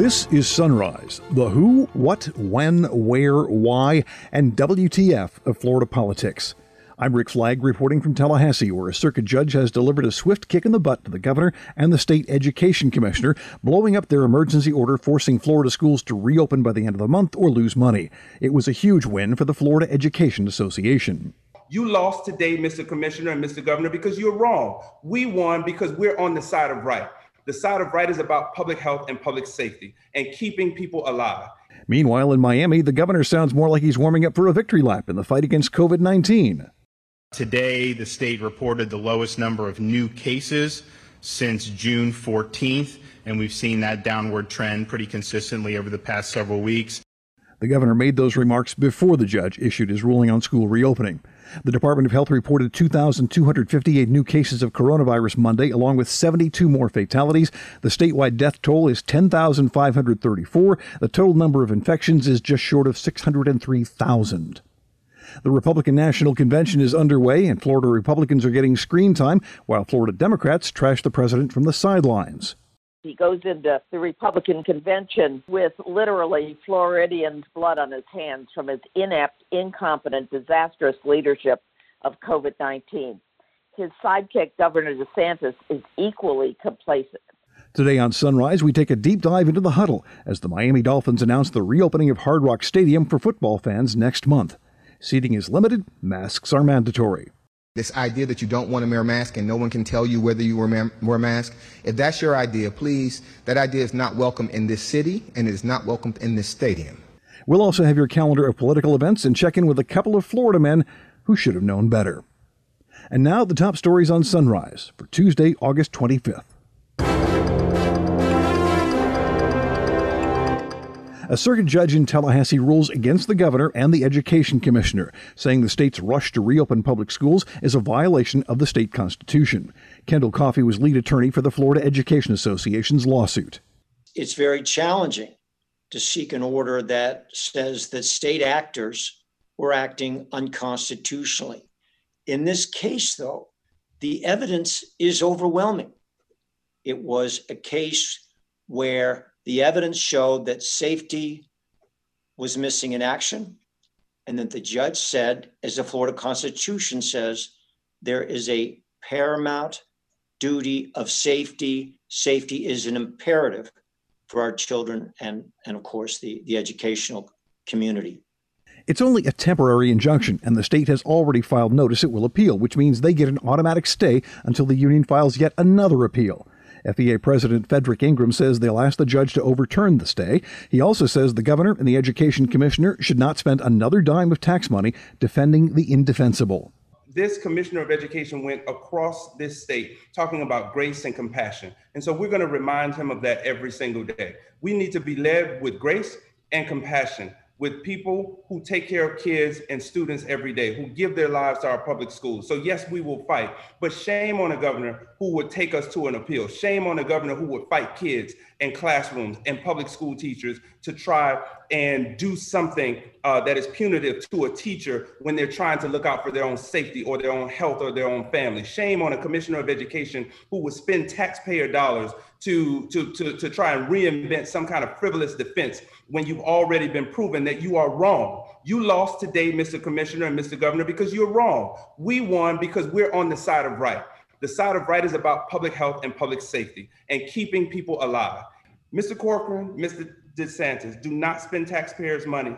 This is Sunrise, the who, what, when, where, why, and WTF of Florida politics. I'm Rick Flagg reporting from Tallahassee, where a circuit judge has delivered a swift kick in the butt to the governor and the state education commissioner, blowing up their emergency order forcing Florida schools to reopen by the end of the month or lose money. It was a huge win for the Florida Education Association. You lost today, Mr. Commissioner and Mr. Governor, because you're wrong. We won because we're on the side of right. The side of right is about public health and public safety and keeping people alive. Meanwhile, in Miami, the governor sounds more like he's warming up for a victory lap in the fight against COVID 19. Today, the state reported the lowest number of new cases since June 14th, and we've seen that downward trend pretty consistently over the past several weeks. The governor made those remarks before the judge issued his ruling on school reopening. The Department of Health reported 2,258 new cases of coronavirus Monday, along with 72 more fatalities. The statewide death toll is 10,534. The total number of infections is just short of 603,000. The Republican National Convention is underway, and Florida Republicans are getting screen time, while Florida Democrats trash the president from the sidelines. He goes into the Republican convention with literally Floridians' blood on his hands from his inept, incompetent, disastrous leadership of COVID 19. His sidekick, Governor DeSantis, is equally complacent. Today on Sunrise, we take a deep dive into the huddle as the Miami Dolphins announce the reopening of Hard Rock Stadium for football fans next month. Seating is limited, masks are mandatory. This idea that you don't want to wear a mask and no one can tell you whether you wear a mask, if that's your idea, please, that idea is not welcome in this city and it is not welcomed in this stadium. We'll also have your calendar of political events and check in with a couple of Florida men who should have known better. And now the top stories on Sunrise for Tuesday, August 25th. A circuit judge in Tallahassee rules against the governor and the education commissioner, saying the state's rush to reopen public schools is a violation of the state constitution. Kendall Coffey was lead attorney for the Florida Education Association's lawsuit. It's very challenging to seek an order that says that state actors were acting unconstitutionally. In this case, though, the evidence is overwhelming. It was a case where the evidence showed that safety was missing in action, and that the judge said, as the Florida Constitution says, there is a paramount duty of safety. Safety is an imperative for our children and, and of course, the, the educational community. It's only a temporary injunction, and the state has already filed notice it will appeal, which means they get an automatic stay until the union files yet another appeal. FEA President Frederick Ingram says they'll ask the judge to overturn the stay. He also says the governor and the education commissioner should not spend another dime of tax money defending the indefensible. This commissioner of education went across this state talking about grace and compassion. And so we're going to remind him of that every single day. We need to be led with grace and compassion with people who take care of kids and students every day, who give their lives to our public schools. So, yes, we will fight, but shame on a governor who would take us to an appeal. Shame on a governor who would fight kids and classrooms and public school teachers to try and do something uh, that is punitive to a teacher when they're trying to look out for their own safety or their own health or their own family. Shame on a commissioner of education who would spend taxpayer dollars to, to, to, to try and reinvent some kind of frivolous defense when you've already been proven that you are wrong. You lost today, Mr. Commissioner and Mr. Governor, because you're wrong. We won because we're on the side of right. The side of right is about public health and public safety and keeping people alive. Mr. Corcoran, Mr. DeSantis, do not spend taxpayers' money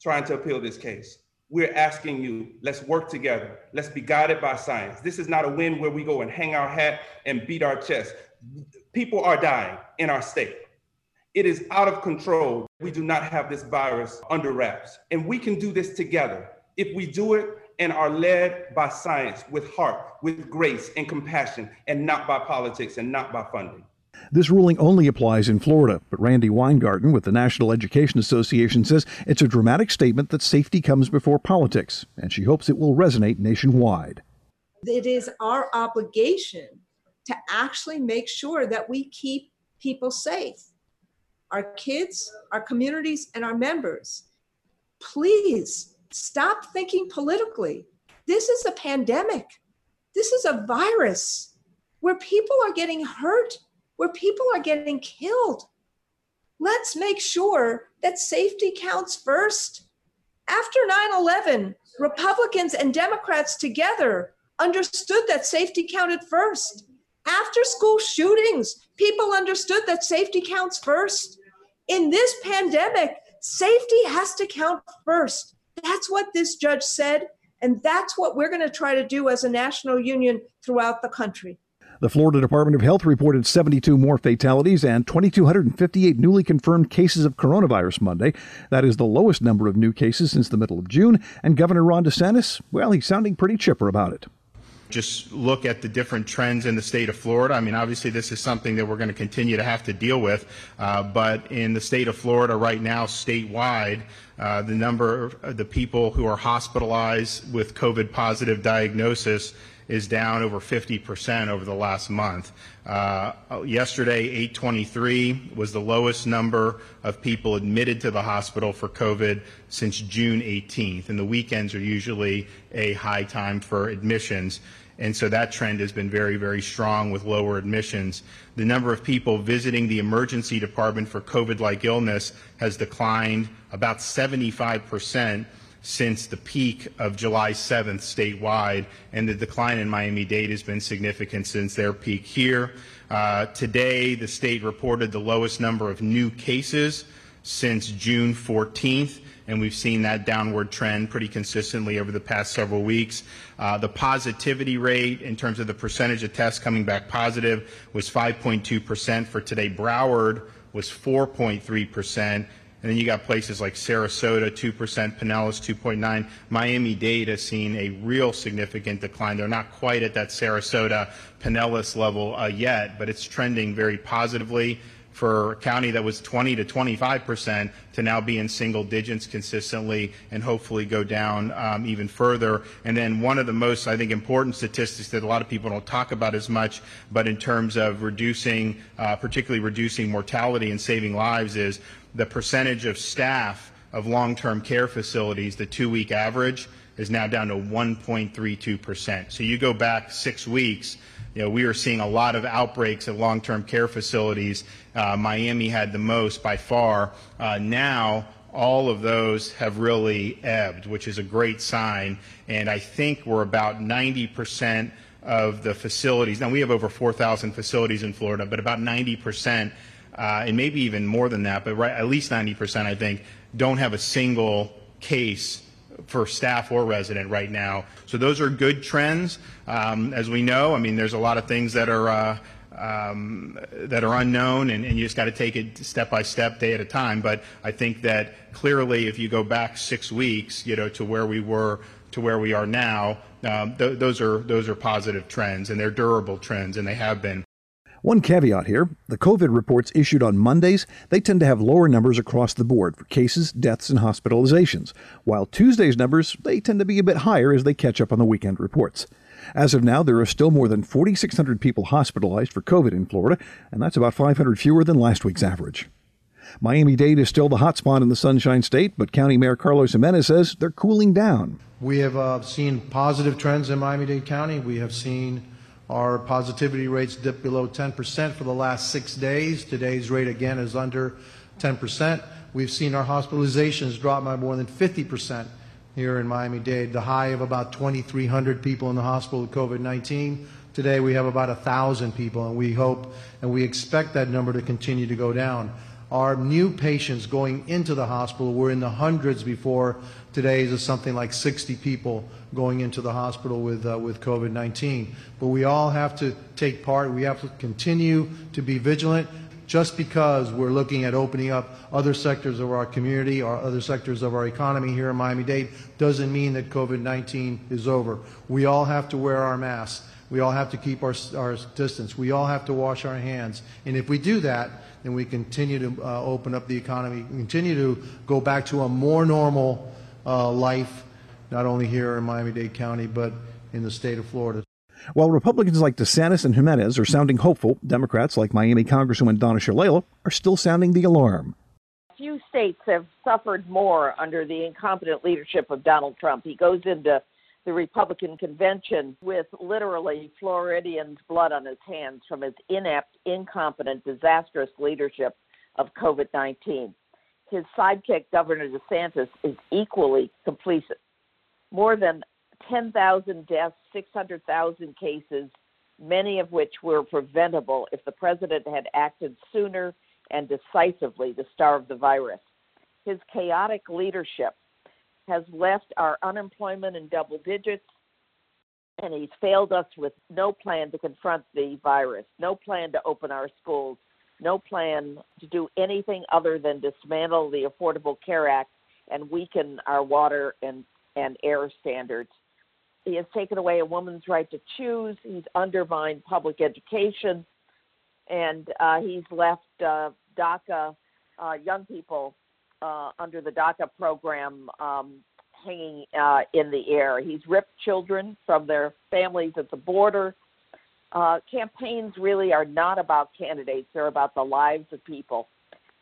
trying to appeal this case. We're asking you, let's work together. Let's be guided by science. This is not a win where we go and hang our hat and beat our chest. People are dying in our state. It is out of control. We do not have this virus under wraps. And we can do this together. If we do it and are led by science with heart, with grace and compassion, and not by politics and not by funding. This ruling only applies in Florida, but Randi Weingarten with the National Education Association says it's a dramatic statement that safety comes before politics, and she hopes it will resonate nationwide. It is our obligation to actually make sure that we keep people safe our kids, our communities, and our members. Please stop thinking politically. This is a pandemic. This is a virus where people are getting hurt, where people are getting killed. let's make sure that safety counts first. After 9 11, Republicans and Democrats together understood that safety counted first. After school shootings, people understood that safety counts first. In this pandemic, safety has to count first. That's what this judge said. And that's what we're going to try to do as a national union throughout the country. The Florida Department of Health reported 72 more fatalities and 2,258 newly confirmed cases of coronavirus Monday. That is the lowest number of new cases since the middle of June. And Governor Ron DeSantis, well, he's sounding pretty chipper about it just look at the different trends in the state of Florida. I mean, obviously, this is something that we're going to continue to have to deal with. Uh, but in the state of Florida right now, statewide, uh, the number of the people who are hospitalized with COVID positive diagnosis is down over 50% over the last month. Uh, yesterday, 823 was the lowest number of people admitted to the hospital for COVID since June 18th. And the weekends are usually a high time for admissions. And so that trend has been very, very strong with lower admissions. The number of people visiting the emergency department for COVID like illness has declined about 75 percent since the peak of July 7th statewide, and the decline in Miami Dade has been significant since their peak here. Uh, today, the state reported the lowest number of new cases since June 14th, and we've seen that downward trend pretty consistently over the past several weeks. Uh, the positivity rate in terms of the percentage of tests coming back positive was 5.2% for today. Broward was 4.3%, and then you got places like Sarasota, 2%, Pinellas, 2.9. Miami-Dade has seen a real significant decline. They're not quite at that Sarasota, Pinellas level uh, yet, but it's trending very positively for a county that was 20 to 25 percent to now be in single digits consistently and hopefully go down um, even further. And then one of the most, I think, important statistics that a lot of people don't talk about as much, but in terms of reducing, uh, particularly reducing mortality and saving lives, is the percentage of staff of long-term care facilities, the two-week average, is now down to 1.32%. So you go back six weeks, you know, we were seeing a lot of outbreaks at long-term care facilities. Uh, Miami had the most by far. Uh, now, all of those have really ebbed, which is a great sign. And I think we're about 90% of the facilities. Now, we have over 4,000 facilities in Florida, but about 90% uh, and maybe even more than that, but right, at least 90%, I think, don't have a single case for staff or resident right now. So those are good trends. Um, as we know, I mean, there's a lot of things that are uh, um, that are unknown, and, and you just got to take it step by step, day at a time. But I think that clearly, if you go back six weeks, you know, to where we were to where we are now, um, th- those are those are positive trends, and they're durable trends, and they have been. One caveat here the COVID reports issued on Mondays, they tend to have lower numbers across the board for cases, deaths, and hospitalizations, while Tuesday's numbers, they tend to be a bit higher as they catch up on the weekend reports. As of now, there are still more than 4,600 people hospitalized for COVID in Florida, and that's about 500 fewer than last week's average. Miami Dade is still the hotspot in the Sunshine State, but County Mayor Carlos Gimenez says they're cooling down. We have uh, seen positive trends in Miami Dade County. We have seen our positivity rates dipped below 10% for the last six days. Today's rate again is under 10%. We've seen our hospitalizations drop by more than 50% here in Miami Dade, the high of about 2,300 people in the hospital with COVID 19. Today we have about 1,000 people, and we hope and we expect that number to continue to go down. Our new patients going into the hospital were in the hundreds before. Today is something like 60 people going into the hospital with, uh, with COVID 19. But we all have to take part. We have to continue to be vigilant. Just because we're looking at opening up other sectors of our community or other sectors of our economy here in Miami Dade doesn't mean that COVID 19 is over. We all have to wear our masks. We all have to keep our, our distance. We all have to wash our hands. And if we do that, then we continue to uh, open up the economy, continue to go back to a more normal uh, life not only here in Miami Dade County, but in the state of Florida. While Republicans like DeSantis and Gimenez are sounding hopeful, Democrats like Miami Congresswoman Donna Shalala are still sounding the alarm. Few states have suffered more under the incompetent leadership of Donald Trump. He goes into the Republican convention with literally Floridians' blood on his hands from his inept, incompetent, disastrous leadership of COVID 19. His sidekick, Governor DeSantis, is equally complicit. More than 10,000 deaths, 600,000 cases, many of which were preventable if the president had acted sooner and decisively to starve the virus. His chaotic leadership has left our unemployment in double digits, and he's failed us with no plan to confront the virus, no plan to open our schools, no plan to do anything other than dismantle the Affordable Care Act and weaken our water and, and air standards. He has taken away a woman's right to choose. He's undermined public education, and uh, he's left uh, DACA uh, young people uh, under the DACA program um, hanging uh, in the air. He's ripped children from their families at the border. Uh, campaigns really are not about candidates, they're about the lives of people.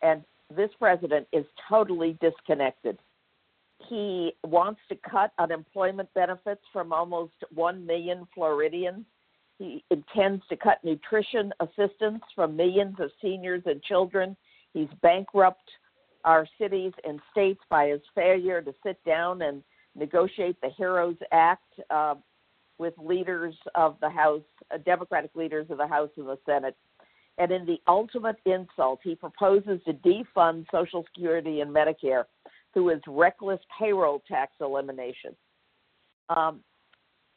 And this president is totally disconnected. He wants to cut unemployment benefits from almost 1 million Floridians. He intends to cut nutrition assistance from millions of seniors and children. He's bankrupt our cities and states by his failure to sit down and negotiate the HEROES Act uh, with leaders of the House, uh, Democratic leaders of the House and the Senate. And in the ultimate insult, he proposes to defund Social Security and Medicare through his reckless payroll tax elimination. Um,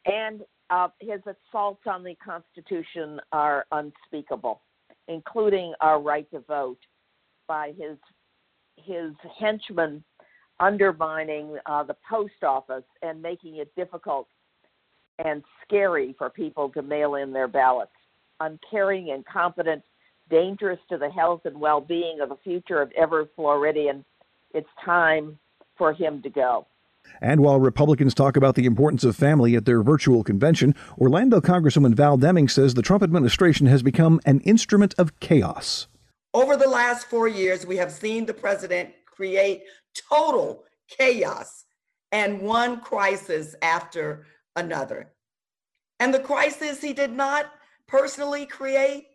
and uh, his assaults on the Constitution are unspeakable, including our right to vote by his his henchmen undermining uh, the post office and making it difficult and scary for people to mail in their ballots. Uncaring, incompetent, dangerous to the health and well being of the future of every Floridian. It's time for him to go. And while Republicans talk about the importance of family at their virtual convention, Orlando Congresswoman Val Deming says the Trump administration has become an instrument of chaos. Over the last four years, we have seen the president create total chaos and one crisis after another. And the crisis he did not personally create,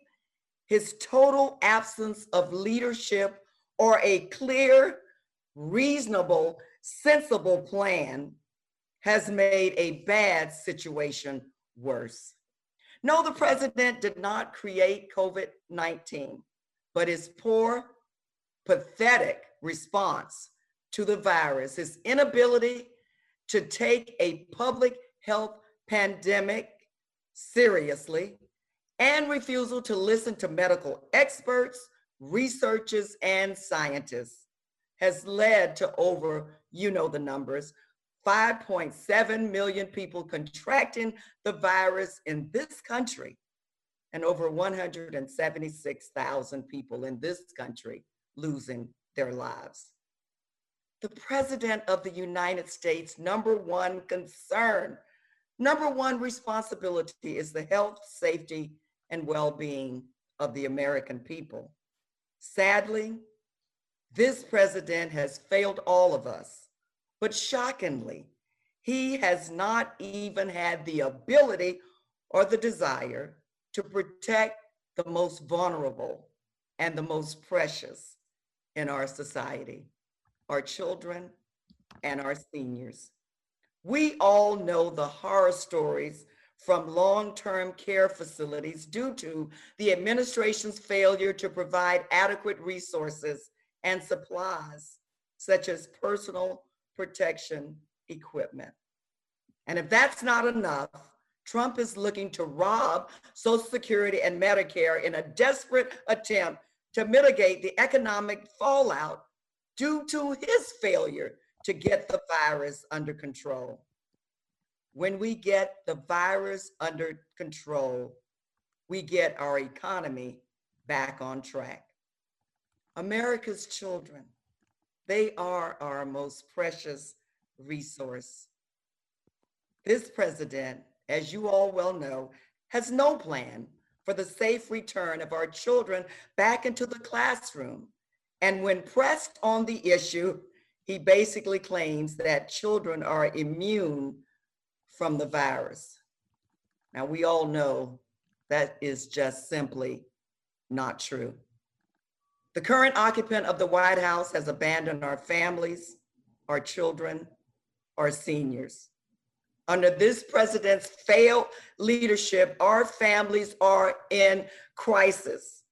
his total absence of leadership or a clear, reasonable, sensible plan has made a bad situation worse. No, the president did not create COVID 19 but his poor, pathetic response to the virus, his inability to take a public health pandemic seriously, and refusal to listen to medical experts, researchers, and scientists has led to over, you know the numbers, 5.7 million people contracting the virus in this country and over 176,000 people in this country losing their lives. The President of the United States' number one concern, number one responsibility is the health, safety, and well being of the American people. Sadly, this president has failed all of us, but shockingly, he has not even had the ability or the desire to protect the most vulnerable and the most precious in our society, our children and our seniors. We all know the horror stories from long-term care facilities due to the administration's failure to provide adequate resources and supplies, such as personal protection equipment. And if that's not enough, Trump is looking to rob Social Security and Medicare in a desperate attempt to mitigate the economic fallout due to his failure to get the virus under control. When we get the virus under control, we get our economy back on track. America's children, they are our most precious resource. This president as you all well know, has no plan for the safe return of our children back into the classroom. And when pressed on the issue, he basically claims that children are immune from the virus. Now, we all know that is just simply not true. The current occupant of the White House has abandoned our families, our children, our seniors. Under this president's failed leadership, our families are in crisis,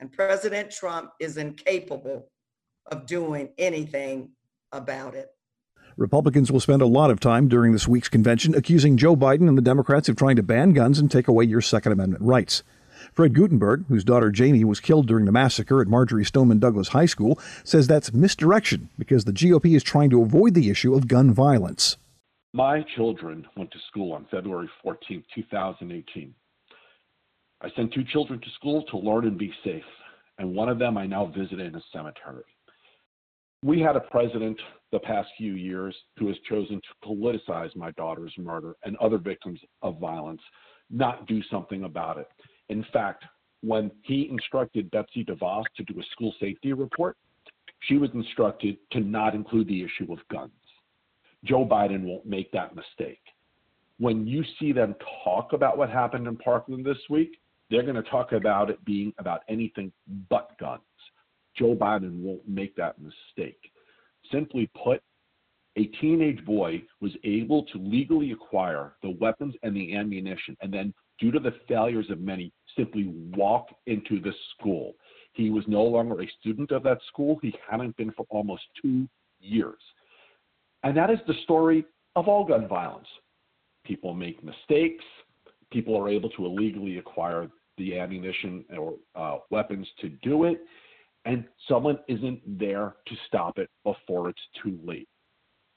and President Trump is incapable of doing anything about it. Republicans will spend a lot of time during this week's convention accusing Joe Biden and the Democrats of trying to ban guns and take away your Second Amendment rights. Fred Guttenberg, whose daughter Jaime was killed during the massacre at Marjory Stoneman Douglas High School, says that's misdirection because the GOP is trying to avoid the issue of gun violence. My children went to school on February 14, 2018. I sent two children to school to learn and be safe, and one of them I now visit in a cemetery. We had a president the past few years who has chosen to politicize my daughter's murder and other victims of violence, not do something about it. In fact, when he instructed Betsy DeVos to do a school safety report, she was instructed to not include the issue of guns. Joe Biden won't make that mistake. When you see them talk about what happened in Parkland this week, they're going to talk about it being about anything but guns. Joe Biden won't make that mistake. Simply put, a teenage boy was able to legally acquire the weapons and the ammunition, and then, due to the failures of many, simply walk into the school. He was no longer a student of that school. He hadn't been for almost two years. And that is the story of all gun violence. People make mistakes. People are able to illegally acquire the ammunition or uh, weapons to do it and someone isn't there to stop it before it's too late.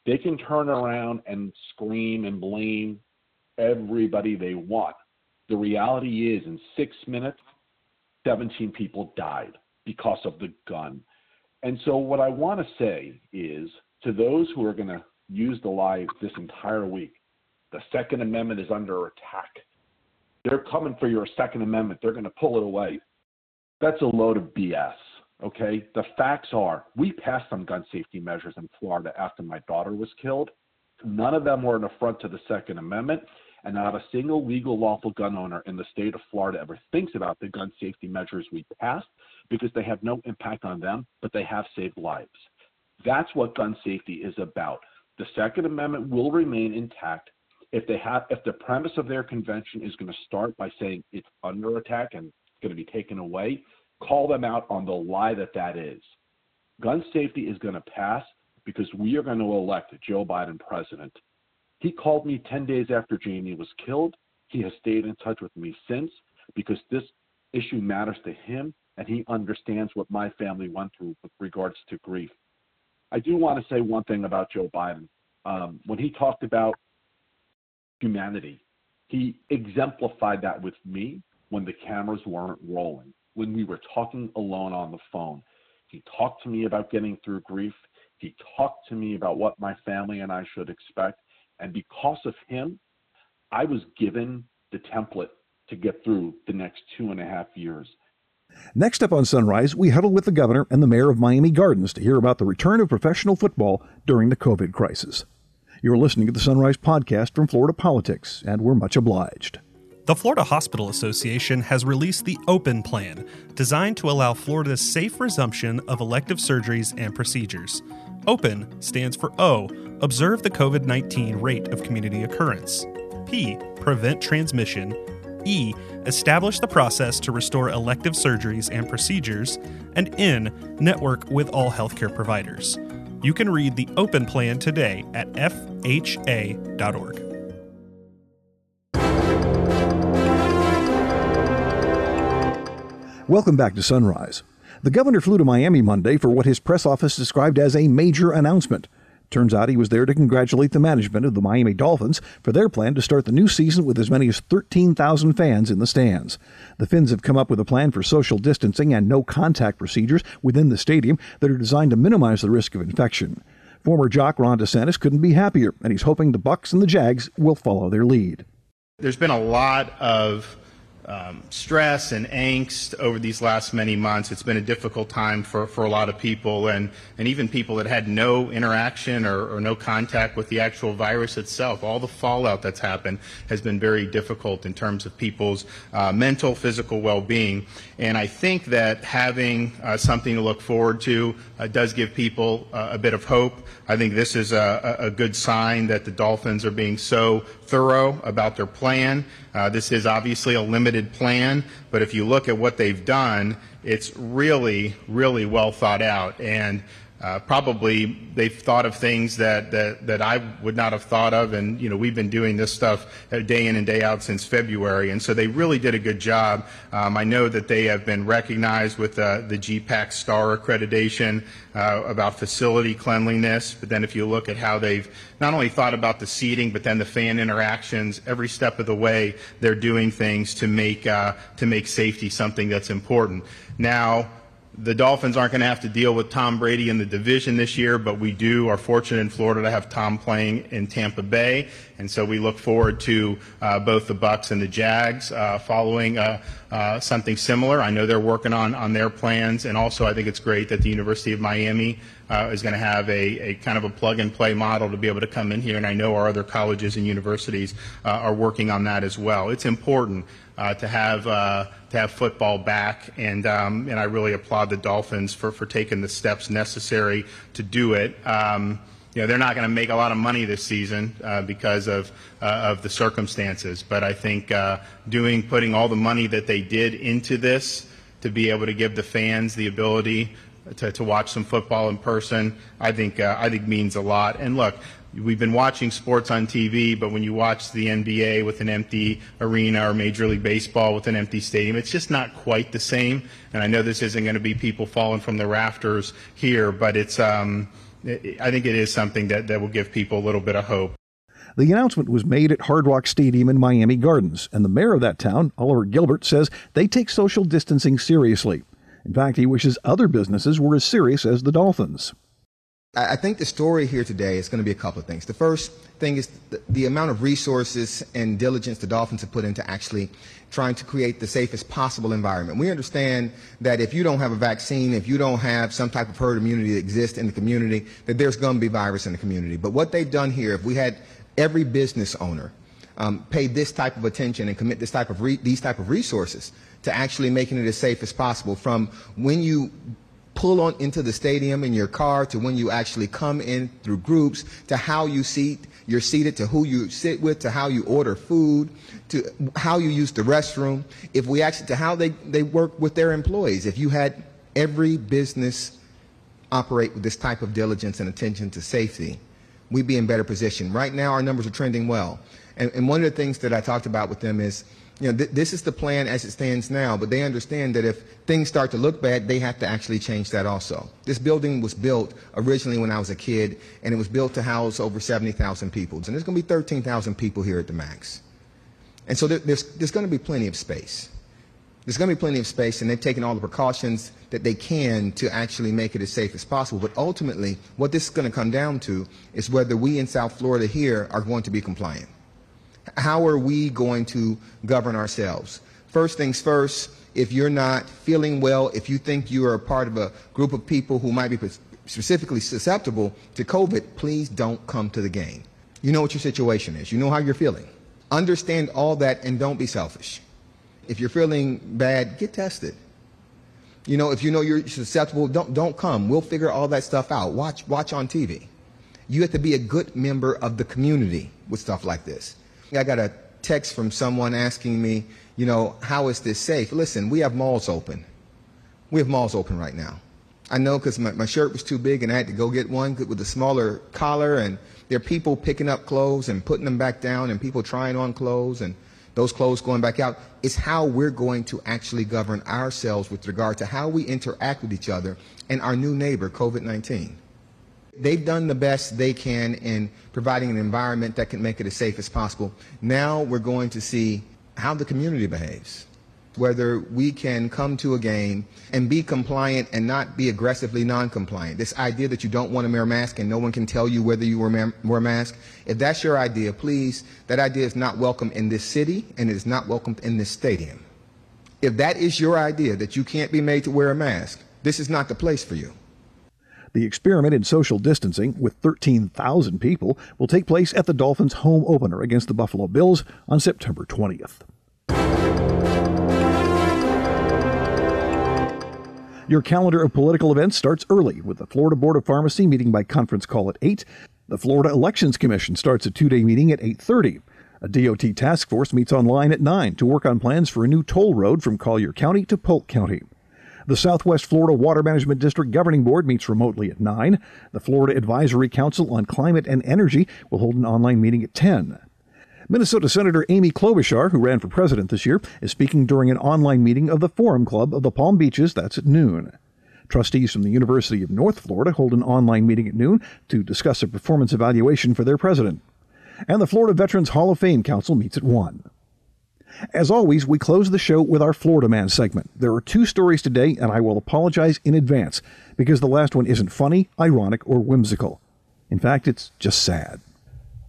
They can turn around and scream and blame everybody they want. The reality is, in six minutes, 17 people died because of the gun. And so, what I want to say is to those who are going to use the lie this entire week, the Second Amendment is under attack. They're coming for your Second Amendment. They're going to pull it away. That's a load of BS. Okay, the facts are we passed some gun safety measures in Florida after my daughter was killed. None of them were an affront to the Second Amendment, and not a single legal lawful gun owner in the state of Florida ever thinks about the gun safety measures we passed because they have no impact on them, but they have saved lives. That's what gun safety is about. The Second Amendment will remain intact if they have if the premise of their convention is going to start by saying it's under attack and it's going to be taken away call them out on the lie that that is. Gun safety is going to pass because we are going to elect Joe Biden president. He called me 10 days after Jaime was killed. He has stayed in touch with me since because this issue matters to him and he understands what my family went through with regards to grief. I do want to say one thing about Joe Biden. Um, when he talked about humanity, he exemplified that with me when the cameras weren't rolling when we were talking alone on the phone. He talked to me about getting through grief. He talked to me about what my family and I should expect. And because of him, I was given the template to get through the next two and a half years. Next up on Sunrise, we huddle with the governor and the mayor of Miami Gardens to hear about the return of professional football during the COVID crisis. You're listening to the Sunrise podcast from Florida Politics, and we're much obliged. The Florida Hospital Association has released the OPEN plan, designed to allow Florida's safe resumption of elective surgeries and procedures. OPEN stands for O, observe the COVID 19 rate of community occurrence, P, prevent transmission, E, establish the process to restore elective surgeries and procedures, and N, network with all healthcare providers. You can read the OPEN plan today at fha.org. Welcome back to Sunrise. The governor flew to Miami Monday for what his press office described as a major announcement. Turns out he was there to congratulate the management of the Miami Dolphins for their plan to start the new season with as many as 13,000 fans in the stands. The Fins have come up with a plan for social distancing and no contact procedures within the stadium that are designed to minimize the risk of infection. Former jock Ron DeSantis couldn't be happier, and he's hoping the Bucks and the Jags will follow their lead. There's been a lot of um, stress and angst over these last many months. It's been a difficult time for, for a lot of people, and, and even people that had no interaction or, or no contact with the actual virus itself. All the fallout that's happened has been very difficult in terms of people's uh, mental, physical well being. And I think that having uh, something to look forward to uh, does give people uh, a bit of hope. I think this is a, a, good sign that the Dolphins are being so thorough about their plan. Uh, this is obviously a limited plan, but if you look at what they've done, it's really, really well thought out. And uh, probably they've thought of things that, that, that I would not have thought of. And, you know, we've been doing this stuff day in and day out since February. And so they really did a good job. Um, I know that they have been recognized with uh, the GBAC STAR accreditation uh, about facility cleanliness. But then if you look at how they've not only thought about the seating, but then the fan interactions, every step of the way, they're doing things to make, uh, to make safety something that's important. Now, the Dolphins aren't going to have to deal with Tom Brady in the division this year, but we do are fortunate in Florida to have Tom playing in Tampa Bay, and so we look forward to uh, both the Bucks and the Jags uh, following uh, uh, something similar. I know they're working on on their plans, and also I think it's great that the University of Miami uh, is going to have a, a kind of a plug and play model to be able to come in here, and I know our other colleges and universities uh, are working on that as well. It's important uh, to have uh, to have football back, and um, and I really applaud the Dolphins for for taking the steps necessary to do it. Um, you know, they're not going to make a lot of money this season uh, because of uh, of the circumstances, but I think uh, doing putting all the money that they did into this to be able to give the fans the ability to, to watch some football in person, I think uh, I think means a lot. And look, we've been watching sports on TV, but when you watch the NBA with an empty arena or Major League Baseball with an empty stadium, it's just not quite the same. And I know this isn't going to be people falling from the rafters here, but it's um, I think it is something that, that will give people a little bit of hope. The announcement was made at Hard Rock Stadium in Miami Gardens, and the mayor of that town, Oliver Gilbert, says they take social distancing seriously. In fact, he wishes other businesses were as serious as the Dolphins. I think the story here today is going to be a couple of things. The first thing is the, the, amount of resources and diligence the Dolphins have put into actually trying to create the safest possible environment. We understand that if you don't have a vaccine, if you don't have some type of herd immunity that exists in the community, that there's going to be virus in the community. But what they've done here, if we had every business owner um, pay this type of attention and commit this type of these type of resources to actually making it as safe as possible, from when you pull on into the stadium in your car to when you actually come in through groups to how you seat you're seated to who you sit with to how you order food to how you use the restroom. If we actually to how they, they work with their employees. If you had every business operate with this type of diligence and attention to safety we'd be in better position. Right now our numbers are trending well. And, and one of the things that i talked about with them is you know, th- this is the plan as it stands now, but they understand that if things start to look bad, they have to actually change that also. This building was built originally when I was a kid, and it was built to house over 70,000 people. And there's going to be 13,000 people here at the max. And so there, there's, there's going to be plenty of space. There's going to be plenty of space, and they've taken all the precautions that they can to actually make it as safe as possible. But ultimately, what this is going to come down to is whether we in South Florida here are going to be compliant how are we going to govern ourselves? First things first, if you're not feeling well, if you think you are a part of a group of people who might be specifically susceptible to COVID, please don't come to the game. You know what your situation is. You know how you're feeling. Understand all that and don't be selfish. If you're feeling bad, get tested. You know, if you know you're susceptible, don't don't come. We'll figure all that stuff out. Watch watch on TV. You have to be a good member of the community with stuff like this. I got a text from someone asking me, you know, how is this safe? Listen, we have malls open. We have malls open right now. I know because my, my shirt was too big and I had to go get one with a smaller collar, and there are people picking up clothes and putting them back down, and people trying on clothes and those clothes going back out. It's how we're going to actually govern ourselves with regard to how we interact with each other and our new neighbor, COVID 19 they've done the best they can in providing an environment that can make it as safe as possible. Now we're going to see how the community behaves, whether we can come to a game and be compliant and not be aggressively non-compliant. This idea that you don't want to wear a mask and no one can tell you whether you wear a mask, if that's your idea, please, that idea is not welcome in this city and it is not welcome in this stadium. If that is your idea that you can't be made to wear a mask, this is not the place for you. The experiment in social distancing with 13,000 people will take place at the Dolphins' home opener against the Buffalo Bills on September 20th. Your calendar of political events starts early with the Florida Board of Pharmacy meeting by conference call at 8. The Florida Elections Commission starts a two-day meeting at 8:30. A DOT task force meets online at 9 to work on plans for a new toll road from Collier County to Polk County. The Southwest Florida Water Management District Governing Board meets remotely at 9. The Florida Advisory Council on Climate and Energy will hold an online meeting at 10. Minnesota Senator Amy Klobuchar, who ran for president this year, is speaking during an online meeting of the Forum Club of the Palm Beaches. That's at noon. Trustees from the University of North Florida hold an online meeting at noon to discuss a performance evaluation for their president. And the Florida Veterans Hall of Fame Council meets at 1. As always, we close the show with our Florida Man segment. There are two stories today, and I will apologize in advance because the last one isn't funny, ironic, or whimsical. In fact, it's just sad.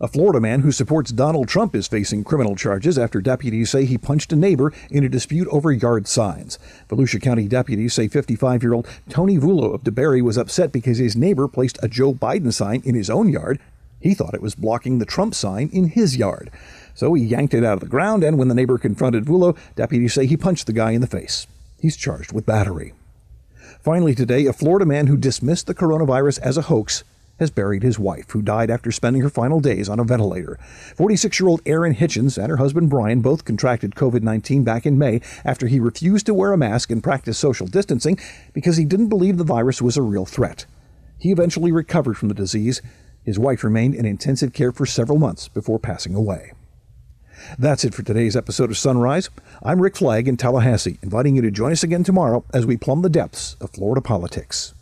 A Florida man who supports Donald Trump is facing criminal charges after deputies say he punched a neighbor in a dispute over yard signs. Volusia County deputies say 55 year old Tony Vulo of DeBary was upset because his neighbor placed a Joe Biden sign in his own yard. He thought it was blocking the Trump sign in his yard. So he yanked it out of the ground, and when the neighbor confronted Vulo, deputies say he punched the guy in the face. He's charged with battery. Finally, today, a Florida man who dismissed the coronavirus as a hoax has buried his wife, who died after spending her final days on a ventilator. 46 year old Erin Hitchens and her husband Brian both contracted COVID 19 back in May after he refused to wear a mask and practice social distancing because he didn't believe the virus was a real threat. He eventually recovered from the disease. His wife remained in intensive care for several months before passing away. That's it for today's episode of Sunrise. I'm Rick Flagg in Tallahassee, inviting you to join us again tomorrow as we plumb the depths of Florida politics.